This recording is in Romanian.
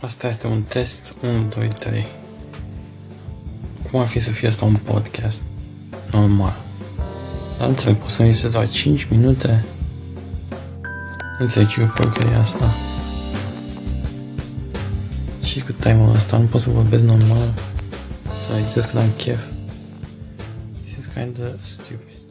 Asta este un test 1, 2, 3. Cum ar fi să fie asta un podcast normal? Dar nu înțeleg, poți să mi se doar 5 minute? Nu înțeleg ce porcăria asta. Și cu timerul ăsta nu pot să vorbesc normal? Să mai că am chef. This is kinda stupid.